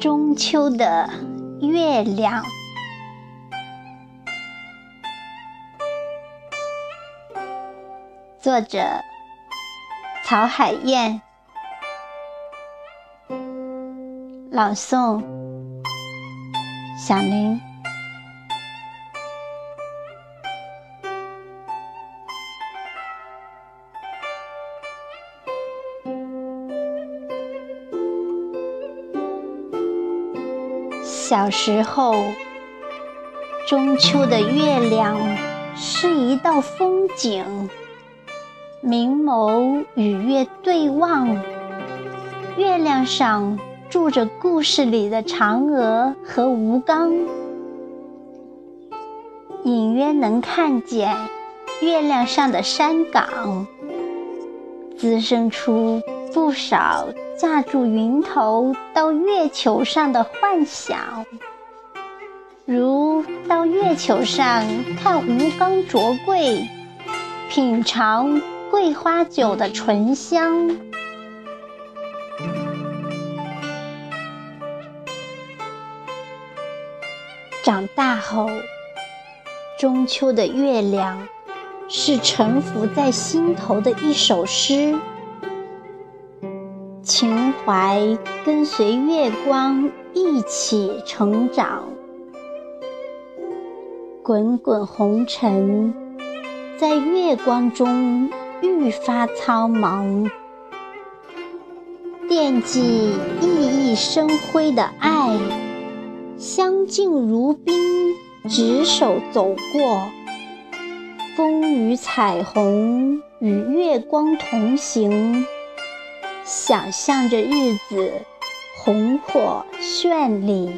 中秋的月亮。作者曹海燕。朗诵小林。小时候，中秋的月亮是一道风景。明眸与月对望，月亮上住着故事里的嫦娥和吴刚，隐约能看见月亮上的山岗，滋生出不少。架住云头到月球上的幻想，如到月球上看吴刚琢桂，品尝桂花酒的醇香。长大后，中秋的月亮是沉浮在心头的一首诗。情怀跟随月光一起成长，滚滚红尘在月光中愈发苍茫。惦记熠熠生辉的爱，相敬如宾，执手走过，风雨彩虹与月光同行。想象着日子红火绚丽，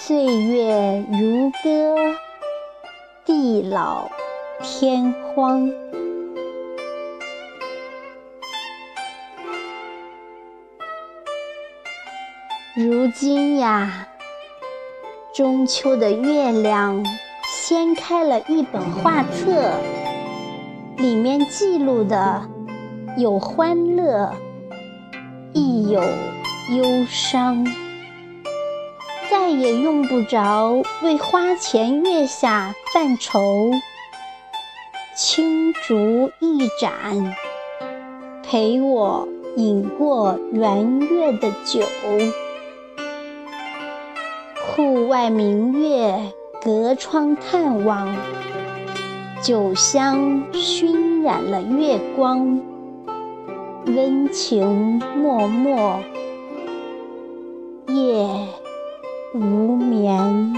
岁月如歌，地老天荒。如今呀，中秋的月亮掀开了一本画册，里面记录的。有欢乐，亦有忧伤，再也用不着为花前月下犯愁。青竹一盏，陪我饮过圆月的酒。户外明月，隔窗探望，酒香熏染了月光。温情脉脉，夜无眠，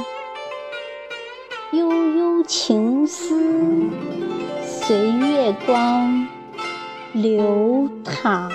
悠悠情思随月光流淌。